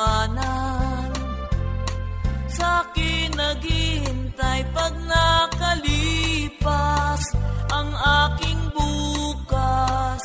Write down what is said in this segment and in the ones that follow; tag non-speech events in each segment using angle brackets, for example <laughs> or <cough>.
Kayamanan Sa akin naghihintay pag nakalipas Ang aking bukas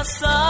coração.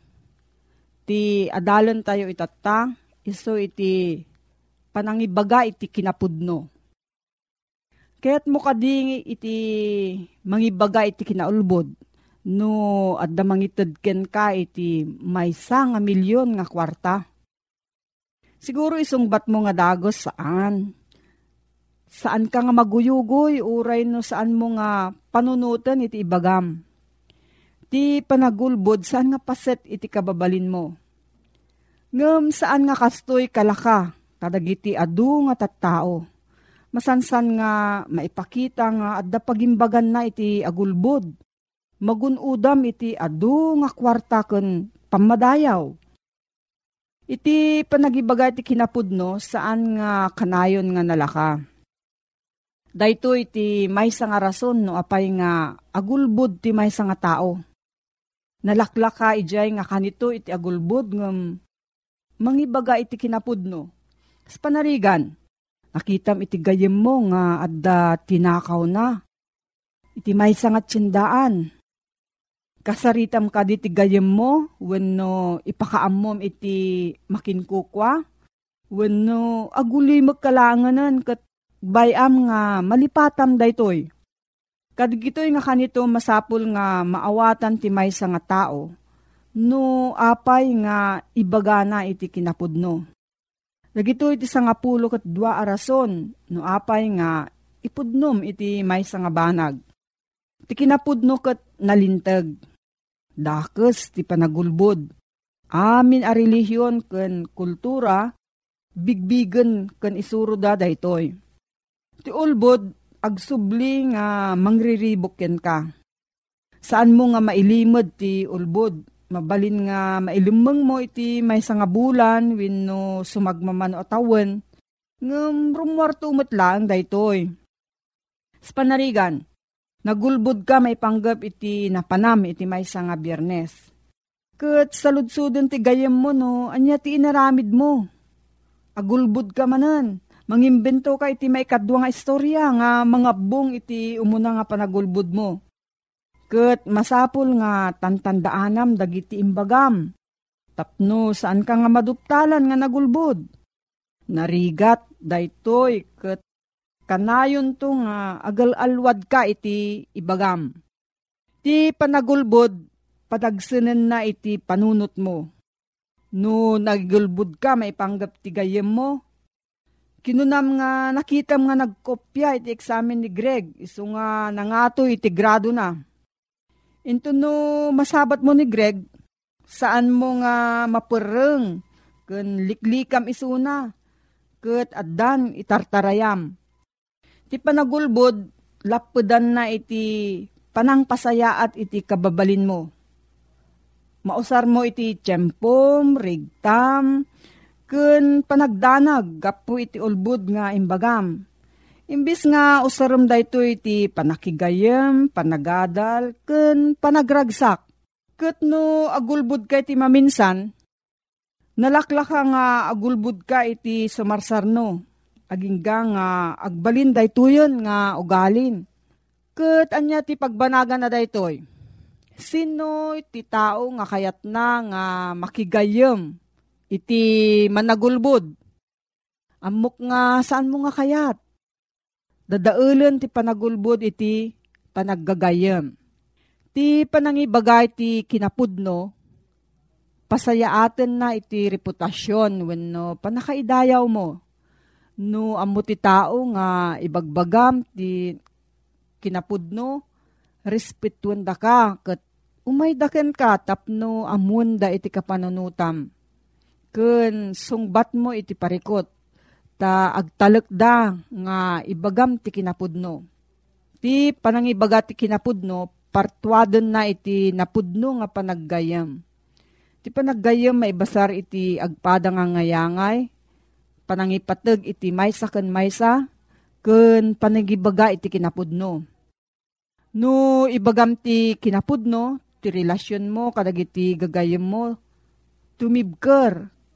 iti adalan tayo itata, iso iti panangibaga iti kinapudno. Kaya't mo kading iti mangibaga iti kinaulbod, no adda mangitadken ka iti maysa nga milyon nga kwarta. Siguro isungbat mo nga dagos saan? Saan ka nga maguyugoy, uray no saan mo nga panunutan iti ibagam. Ti panagulbod, saan nga paset iti kababalin mo? Ngem saan nga kastoy kalaka, kadagiti adu nga tattao. Masansan nga maipakita nga adda pagimbagan na iti agulbod. Magunudam iti adu nga kwarta ken pamadayaw. Iti panagibaga iti kinapudno saan nga kanayon nga nalaka. Dayto iti maysa nga rason no apay nga agulbod ti maysa nga tao. Nalaklaka ijay nga kanito iti agulbod ngem mangibaga iti kinapudno. Kas panarigan, nakitam iti gayem mo nga adda tinakaw na. Iti may sangat tsindaan. Kasaritam ka di gayem mo, wenno ipakaamom iti makinkukwa, wenno aguli magkalanganan kat bayam nga malipatam daytoy. Kadigitoy nga kanito masapul nga maawatan ti maysa nga tao, no apay nga ibagana iti kinapudno. Dagito iti nga pulo kat dua arason, no apay nga ipudnom iti may nga banag. Iti kinapudno kat nalintag. Dakes ti panagulbod. Amin a relihiyon ken kultura, bigbigen ken isuro da daytoy. Ti ulbod, agsubli nga mangriribok ken ka. Saan mo nga mailimod ti ulbod, mabalin nga mailimang mo iti may nga bulan wenno sumagmaman o tawen ngem rumwarto umat lang daytoy. Sa panarigan, nagulbud ka may panggap iti napanam iti may nga biyernes. Kat saludsudon ti gayam mo no, anya ti inaramid mo. Agulbud ka manan, mangimbento ka iti may kadwa nga istorya nga mga bong iti umuna nga panagulbud mo Ket masapul nga tantandaanam dagiti imbagam. Tapno saan ka nga maduptalan nga nagulbod. Narigat daytoy ket kanayon to nga agal-alwad ka iti ibagam. Ti panagulbod padagsanen na iti panunot mo. No nagulbod ka maipanggap ti gayem mo. Kinunam nga nakitam nga nagkopya iti eksamen ni Greg. Iso nga nangato iti grado na Into no masabat mo ni Greg, saan mo nga mapureng, kun liklikam isuna, ket addan itartarayam. Ti panagulbod, lapudan na iti panang pasayaat iti kababalin mo. Mausar mo iti tiyempom, rigtam, kun panagdanag, gapu iti ulbud nga imbagam Imbis nga usaram dayto iti panakigayem, panagadal, ken panagragsak. Ket no agulbud ka iti maminsan, nalaklaka nga agulbud ka iti sumarsarno. Agingga nga agbalin daytoyon nga ugalin. Ket anya ti pagbanagan na daytoy. Sino iti tao nga kayat na nga makigayem iti managulbud? Amok nga saan mo nga kayat? Dadaulan ti panagulbod iti panaggagayam. Ti panangibagay ti kinapudno, pasayaaten na iti reputasyon wenno panakaidayaw mo. No amo ti tao nga ibagbagam ti kinapudno, respetuan da ka, kat umaydaken ka tapno amunda iti kapananutam. Kun sungbat mo iti parikot, ta agtalek da nga ibagam ti kinapudno. Ti panangibaga ti kinapudno, partuaden na iti napudno nga panaggayam. Ti panaggayam may basar iti agpada nga ngayangay, panangipatag iti maysa ken maysa, ken panagibaga iti kinapudno. No ibagam ti kinapudno, ti relasyon mo kadagiti gagayam mo, tumibker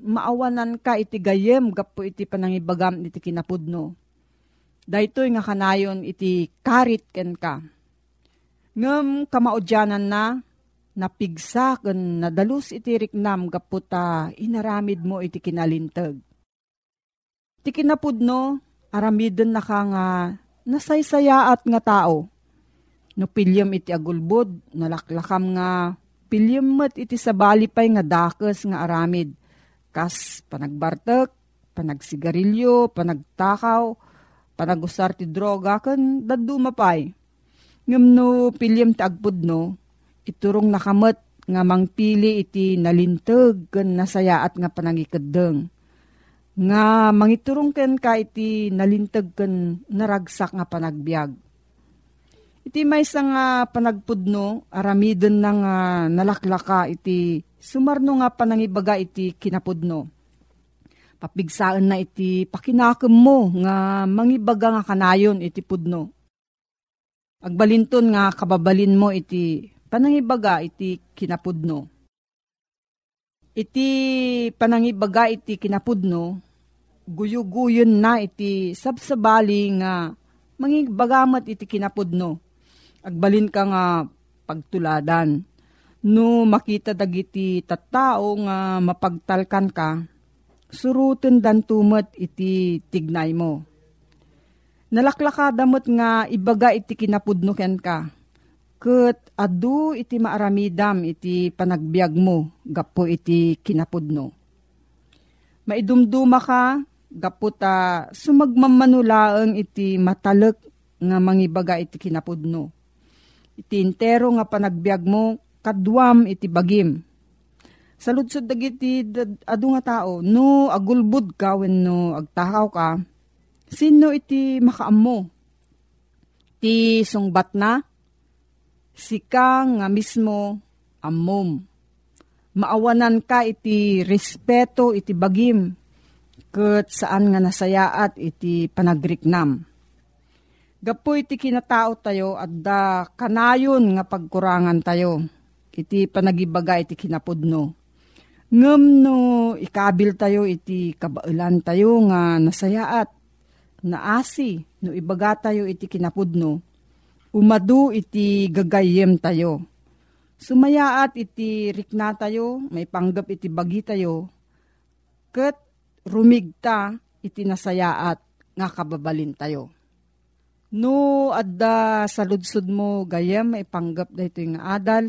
maawanan ka iti gayem gapo iti panangibagam iti kinapudno. Daytoy nga kanayon iti karit ken ka. Ngem kamaudyanan na napigsa ken nadalus iti riknam gaputa inaramid mo iti kinalintag. Ti kinapudno, aramiden na ka nga nasaysayaat nga tao. No pilyam iti agulbod, nalaklakam nga pilyam met iti sabalipay nga dakes nga aramid. Kas panagbartek, panagsigarilyo, panagtakaw, panagusar ti droga, kan dadumapay. Ngam no pilyam ti agpudno, iturong nakamet nga mangpili iti nalintag ken nasayaat nga panangikadeng. Nga mangiturong ken ka iti nalintag ken naragsak nga panagbiag. Iti may nga panagpudno, aramidon na nga nalaklaka iti sumarno nga panangibaga iti kinapudno. Papigsaan na iti pakinakam mo nga mangibaga nga kanayon iti pudno. Agbalinton nga kababalin mo iti panangibaga iti kinapudno. Iti panangibaga iti kinapudno, guyuguyon na iti sabsabali nga mangibagamat iti kinapudno. Agbalin ka nga pagtuladan. No makita dagiti tattao nga mapagtalkan ka, suruten dan tumet iti tignay mo. Nalaklakadamot nga ibaga iti kinapudno ken ka Ket adu iti maaramidam iti panagbiag mo, gapo iti kinapudno. Maidumduma ka, gapo ta sumagmamanulaang iti matalek nga mangibaga iti kinapudno. Iti intero nga panagbiag mo, kadwam iti bagim. Sa lutsod dagiti adu nga tao, no agulbud ka when no agtakaw ka, sino iti makaammo? Ti sungbat na, sika nga mismo amom. Maawanan ka iti respeto iti bagim ket saan nga nasayaat iti panagriknam. Gapo iti kinatao tayo at da kanayon nga pagkurangan tayo. Iti panagibaga iti kinapudno. Ngem no ikabil tayo iti kabailan tayo nga nasayaat. Naasi no ibaga tayo iti kinapudno umadu iti gagayem tayo. Sumayaat iti rikna tayo, may panggap iti bagi tayo, ket rumigta iti nasayaat nga kababalin tayo. No, adda sa ludsud mo gayem, may panggap da ito yung adal,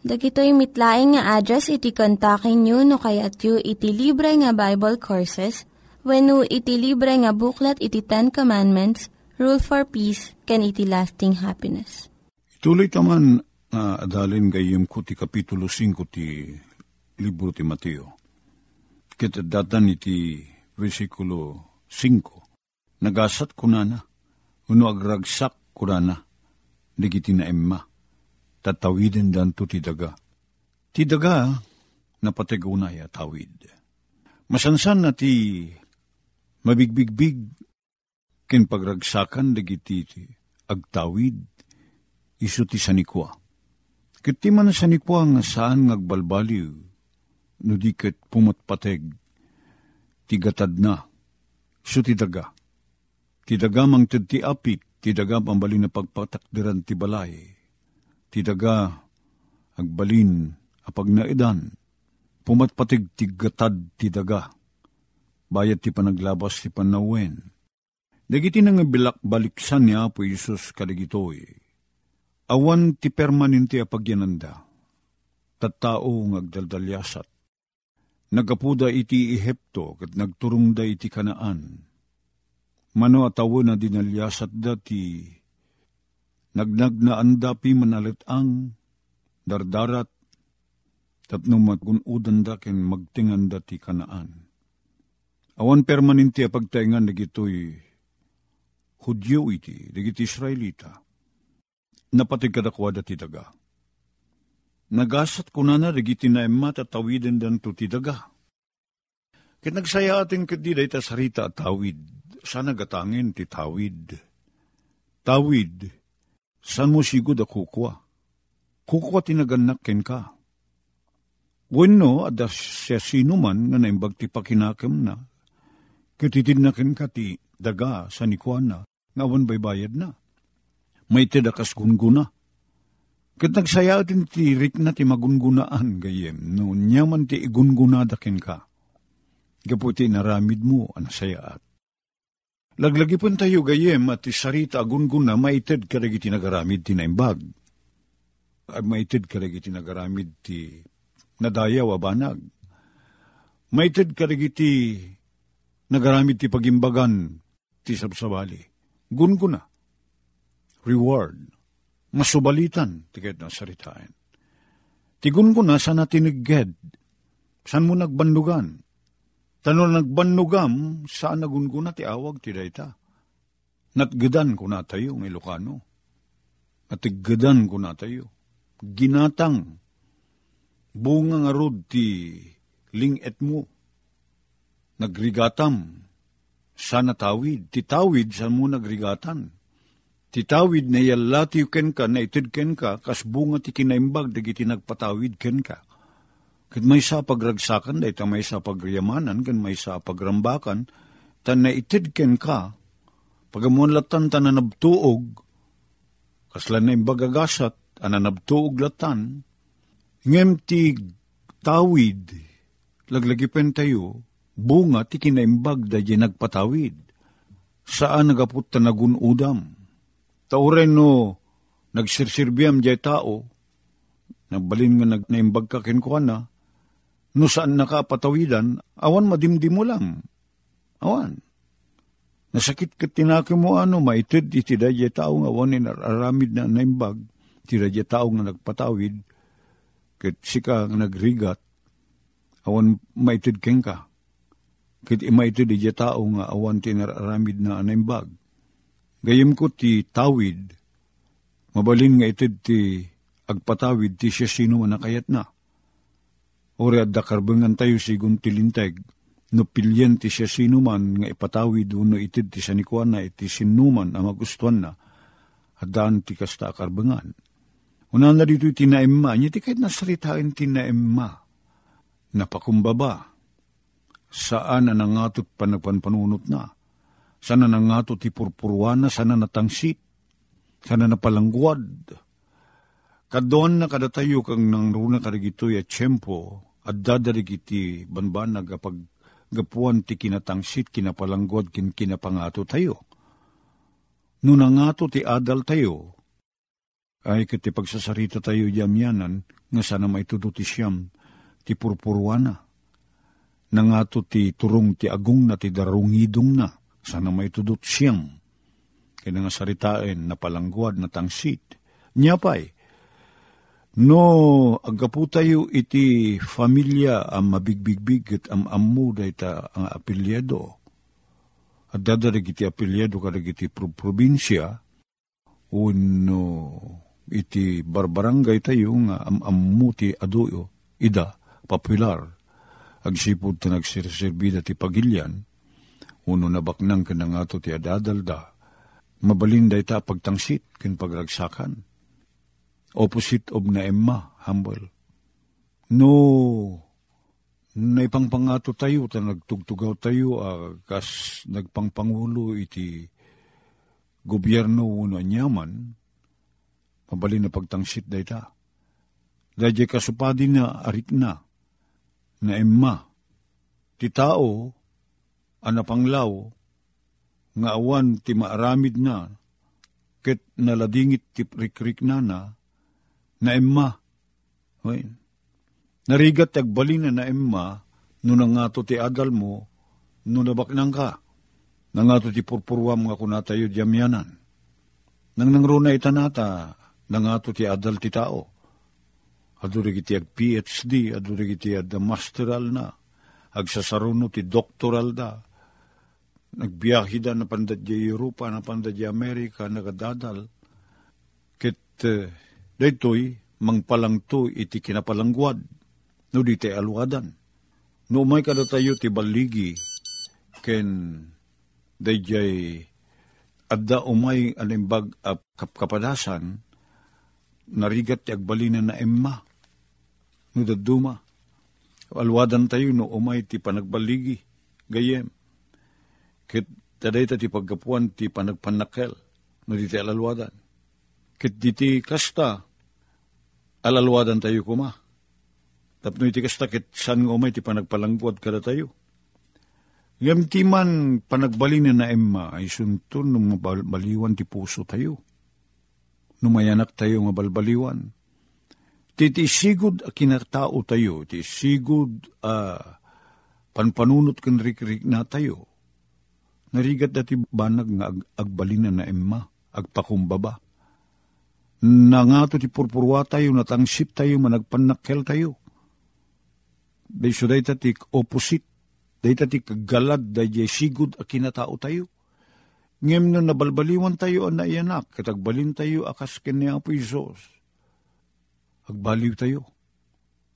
Dagitoy mitlaing nga address iti kontakin nyo no kayat yu iti libre nga Bible Courses when iti libre nga buklat iti Ten Commandments, Rule for Peace, can iti lasting happiness. Tuloy taman nga adalin gayem ko ti kapitulo 5 ti libro ti Mateo. Kita datan iti versikulo 5. Nagasat kunana, uno agragsak kunana, digiti na emma, tatawidin danto ti daga. Ti daga, napatigunay tawid. Masansan na ti mabigbigbig ken pagragsakan dagiti agtawid isu ti sanikwa. Kiti man sanikwa nga saan ngagbalbaliw no di ket pumatpateg ti gatad na isu ti daga. Ti daga mang ti apit ti daga pambalin na pagpatakdiran ti balay. Ti daga agbalin apag naidan pumatpatig ti gatad ti daga. Bayat ti panaglabas ti panawen Dagiti nga bilak baliksan niya po Isus kaligitoy. Awan ti permanente a pagyananda. Tattao ng agdaldalyasat. Nagapuda iti Ehipto kat nagturong da iti kanaan. Mano atawo na dinalyasat dati. Nagnag na andapi manalit ang dardarat tapno magunudan da ken magtingan dati kanaan. Awan permanente a pagtaingan nagitoy Hudyo iti, digiti Israelita, napati kadakwada ti daga. Nagasat ko na na digiti na emma tatawiden dan to ti daga. Kit nagsaya atin kadi day sarita tawid, sana gatangin ti tawid. Tawid, san mo sigod a kukwa? Kukwa tinaganak ken ka. Wenno, ada siya sino man nga naimbag ti pakinakem na, kititid na ken ka ti daga sa nikwana, ngawan bay bayad na. May tidakas gunguna. Kat nagsaya din ti rik na ti magungunaan gayem, no nyaman ti igungunadakin ka. Gaputi naramid mo ang sayaat. Laglagi pun tayo gayem at ti sarita agunguna maited karagi ti nagaramid ti naimbag. Maited karagi ti nagaramid ti nadayaw abanag. Maited karagi ti nagaramid ti pagimbagan ti sabsabali gunguna, reward, masubalitan, tiket na saritain. Ti gunguna sana tinigged, san mo nagbandugan, tano nagbandugam, saan nagunguna ti awag ti dayta. Natgedan ko na tayo ng Ilocano. Natiggedan ko na tayo. Ginatang, bunga nga rod ti linget mo. Nagrigatam, sana tawid. Titawid sa mo nagrigatan. Titawid na yalati ken ka, na itid ken ka, kas bunga ti kinaimbag, dagiti nagpatawid ken ka. Kat may sa pagragsakan, dahi ta may sa pagyamanan, kan may sa pagrambakan, tan na itid ken ka, pagamuan latan ta na nabtuog, kaslan na imbagagasat, ananabtuog latan, ngem ti tawid, laglagipen tayo, bunga ti kinaimbag da nagpatawid. Saan nagaput ta nagunudam? Tauren no, nagsirsirbiam jay tao, nagbalin nga nag, naimbag ka kinkwana, no saan nakapatawidan, awan madimdim mo lang. Awan. Nasakit ka tinaki mo ano, maitid iti da jay tao nga awan aramid na naimbag, ti da jay tao nga nagpatawid, ket sika nga nagrigat, awan maitid ken ka Kit ima ito di tao nga awan tinararamid na anaimbag. Gayem ko ti tawid, mabalin nga ito ti agpatawid ti siya sino man nakayat na. Ori at dakarbangan tayo sigun tilinteg, no pilyen ti siya sino man nga ipatawid uno itid ti sanikwan na iti sinuman ang magustuhan na, at daan ti kasta akarbangan. Una na dito tinaemma, niya ti kahit nasaritain tinaemma, napakumbaba, saan na nangatot panagpanpanunot na, sana nangatot ti purpurwana, sana natangsit, sana napalangguad. Kadoan na kada tayo kang nang runa karigito ya tiyempo, at dadarigiti banbanag apag gapuan ti kinatangsit, kinapalangguad, kin kinapangato tayo. Nung nangato ti adal tayo, ay kiti pagsasarita tayo yamyanan, nga sana maitudo ti siyam, ti purpurwana nangato ti turong ti agong na ti darungidong na, sana may tudot siyang. Kaya nga saritain na palangguad na tangsit. Niya pa'y, no agapu tayo iti familia ang mabigbigbig at am amu ta ang apelyado. at dadarig iti apelyado kadag iti pro- probinsya, uno iti barbarangay tayo nga am-amuti adoyo, ida, popular, agsipod ta nagsirsirbida ti pagilyan, uno nabaknang ka nga to ti adadalda, mabalinday ta pagtangsit kin pagragsakan. Opposite of na Emma, humble. No, naipangpangato tayo, ta nagtugtugaw tayo, ah, kas nagpangpangulo iti gobyerno uno anyaman, mabalin na pagtangsit day ta. Dahil kasupadi na arik na, na Emma, ti tao, anapanglaw, nga awan ti maaramid na, ket naladingit ti rikrik na na, na Emma. Well, narigat agbalin na na Emma, no nangato ti adal mo, no nabaknang ka, nangato ti purpurwam nga kunatayo diyamyanan. Nang nangruna itanata, nangato ti adal ti tao. Adurig iti ag PhD, adurig iti ag masteral na, agsasaruno ti doktoral da, nagbiyahe da na pandadya Europa, na pandadya Amerika, nagadadal. Kit, uh, daytoy, mangpalang to iti kinapalangguad, no di te alwadan. No umay kada tayo ti baligi, ken dayjay adda umay alimbag ap kapkapadasan, narigat ti agbalina na emma, no daduma. Alwadan tayo no umay ti panagbaligi, gayem. Kit taday ta ti pagkapuan ti panagpanakel, no di ti alalwadan. Kit kasta, alalwadan tayo kuma. Tapno iti kasta kit san nga umay ti panagpalangguad kada tayo. Ngam man panagbalin na emma ay suntun ng baliwan ti puso tayo. Numayanak tayo nga balbaliwan. Titi sigud a kinatao tayo, ti sigud a panpanunot kan rik-rik na tayo. Narigat dati banag nga ag agbalinan na emma, agpakumbaba. Nangato ti purpurwa tayo, natangsip tayo, managpanakkel tayo. Beso day ti opposite, day ti kagalad, day sigud a kinatao tayo. Ngem no nabalbaliwan tayo ang naiyanak, katagbalin tayo akas kanya po Isos. Agbaliw tayo.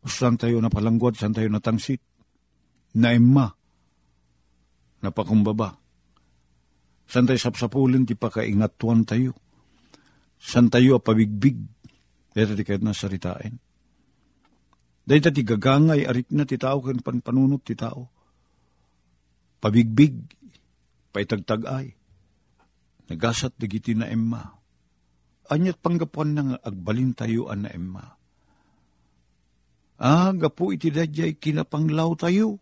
Saan tayo napalangguad, saan tayo natangsit. Naimma. Napakumbaba. Saan tayo sapsapulin, ti pakaingatuan tayo. Saan tayo apabigbig. Dito ti kahit nasaritain. Dito ti gagangay, arik na ti tao, kan panpanunot ti tao. Pabigbig, paitagtagay. Nagasat digiti na emma. Anyat panggapuan na nga agbalin tayo na emma. Ah, gapu iti dadyay kinapanglaw tayo.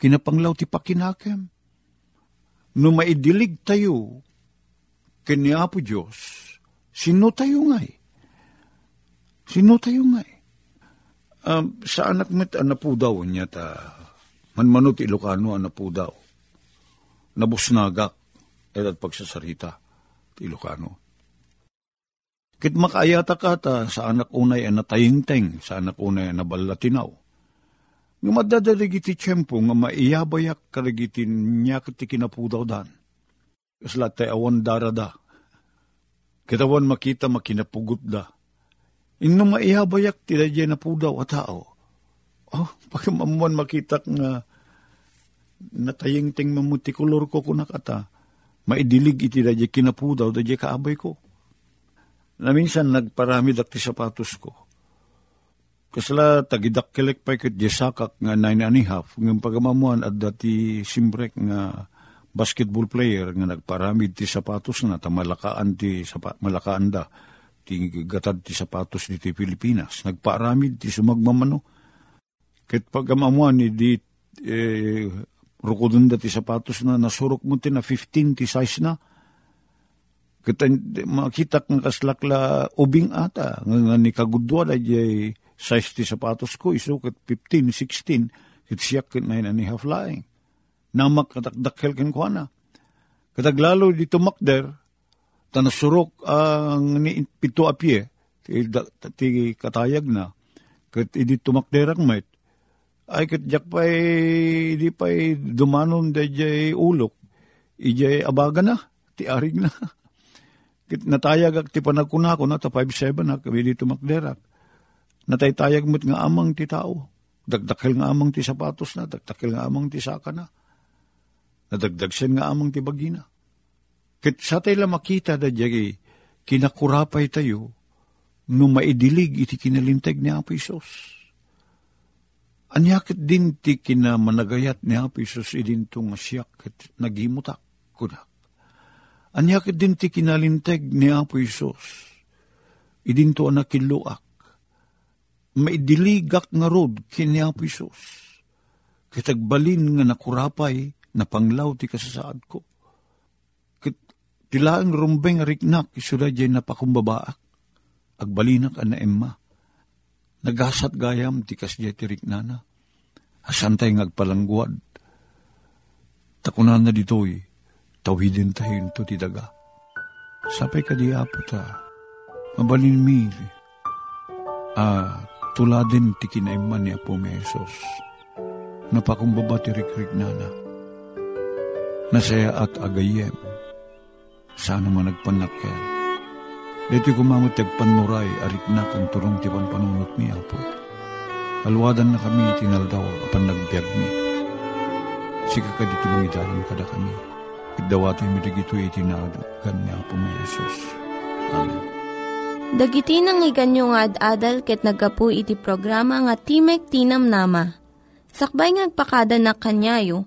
Kinapanglaw ti pakinakem. No maidilig tayo, kanya po Diyos, sino tayo ngay? Sino tayo ngay? Um, sa anak met anapu daw niya ta, manmanot Ilocano anapu daw. Nabusnagak, at pagsasarita, ti Ilocano. Kit makaayata ka ta, sa anak unay ang natayingteng, sa anak unay ang nabalatinaw. Nga madadalig iti tiyempo, nga maiyabayak karagitin niya kiti kinapudaw dan. Kasla tayo awan darada. Kitawan makita makinapugot da. Inno maiyabayak ti dadya na pudaw a tao. Oh, pagkamamuan makita nga natayingteng mamutikulor ko kunakata. Maidilig iti dadya kinapudaw, dadya kaabay ko na minsan nagparami dakti sapatos ko. Kasla tagidakkelek pa ikot sakak nga nine and a half, ng pagamamuan at dati simbrek nga basketball player nga nagparamid ti sapatos na tamalakaan ti sapa, malakaan da ti gatad ti sapatos di ti Pilipinas. Nagparamid ti sumagmamano. Ket pagamamuan ni di eh, rukodon ti sapatos na nasurok mo ti na 15 ti size na Kita makita ng kaslakla ubing ata, nga, nga ni kagudwa da jay size ti sapatos ko, isukat 15, 16, kit siyak nine and a half laing. Namak katakdakkel kin ko na. Kataglalo di tumakder, tanasurok ang ni pito apye, ti, ti katayag na, kat idi tumakder ang met, ay kat jak pa'y, di pa'y dumanon da jay ulok, ijay abaga na, ti arig na. <laughs> Kit natayag ak ti panagkuna ko na, ta 5-7 na, kami dito makderak. Nataytayag mo't nga amang ti tao. Dagdakil nga amang ti sapatos na, dagdakil nga amang ti saka na. Nadagdag siya nga amang ti bagina. Kit sa tayo makita da jagi, kinakurapay tayo, no maidilig iti kinalintag ni Apo Isos. Anyakit din ti kinamanagayat ni Apo Isos idin tong siyak at nagimutak kunak. Anyakit din ti kinalintag ni Apo Isos idin to anak kiluak. Maidiligak nga rod kini Apo Isos. Kitagbalin nga nakurapay na panglaw ti kasasaad ko Tilaang rumbeng riknak isuda jay napakumbabaak. Agbalinak ana emma. Nagasat gayam tikas jay tiriknana. Asantay ngagpalangguad. Takunan na ditoy, tawidin tayo to ti daga. Sapay ka di apo ta, mabalin mi. Ah, tuladin ti kinaiman ni Apo Mesos. Napakumbaba ti rikrik nana. Nasaya at agayem sana man nagpanakkel. Dito kumamot tagpanuray, arik na kang turong ti panunot mi, Apo. Alwadan na kami tinaldaw, apan nagbiag mi. Sika ka dito mong idalan kada kami. Idawatoy mi digito itinagan ni Apo mi Jesus. Amen. Dagiti nang iganyo nga ad-adal ket nagapu iti programa nga Timek Tinam Nama. Sakbay ngagpakada na kanyayo,